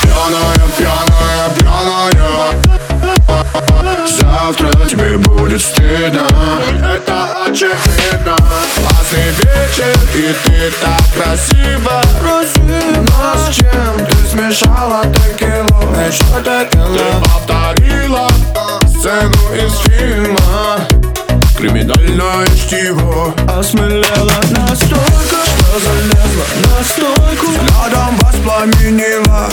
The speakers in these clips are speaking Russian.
Пьяная, пьяная, пьяная Завтра тебе будет стыдно Очевидно Классный вечер И ты так красиво. Но с чем ты смешала текилу Еще текилу Ты повторила Сцену из фильма? Криминальное чтиво. Осмелела настолько, что залезла на стойку. Взглядом воспламенила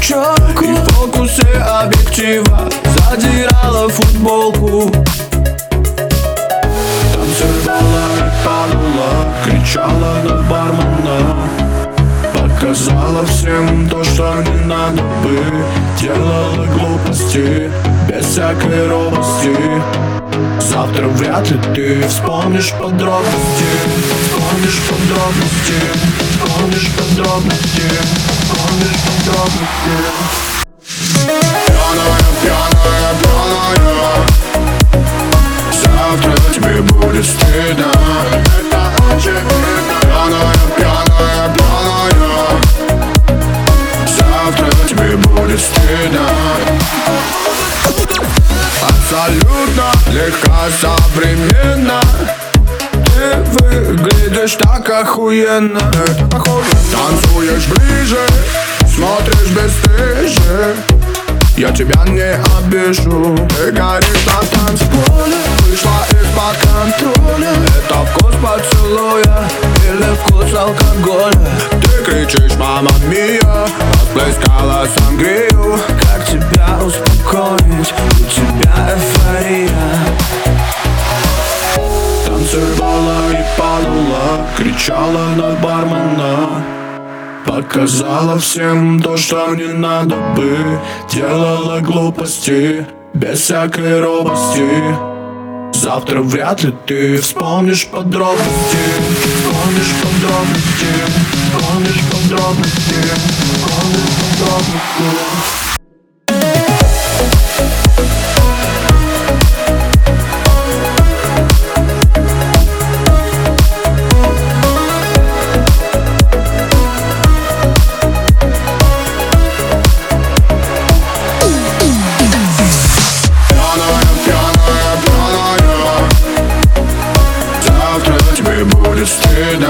челку И в фокусе объектива Задирала футболку. Танцевала и падала Кричала на бармена. Показала всем то, что не надо бы. Делала глупости Без всякой робости. Завтра вряд ли ты вспомнишь подробности. Вспомнишь подробности. Вспомнишь подробности Пьяная, пьяная, пьяная Завтра тебе будет стыдно Пьяная, пьяная, пьяная Завтра тебе будет стыдно Абсолютно легко, современно. Ты выглядишь так охуенно. Танцуешь ближе, смотришь бесстыже я тебя не обижу. Ты горишь на танцполе Вышла из-под контроля. Это вкус поцелуя Или вкус алкоголя? Ты кричишь, мама мия Расплескала сангрию. Как тебя успокоить? У тебя эйфория. Танцевала и падала Кричала на бармена Показала всем то, что не надо бы Делала глупости Без всякой робости. Завтра вряд ли ты вспомнишь подробности. Вспомнишь подробности. Вспомнишь подробности. Вспомнишь подробности understood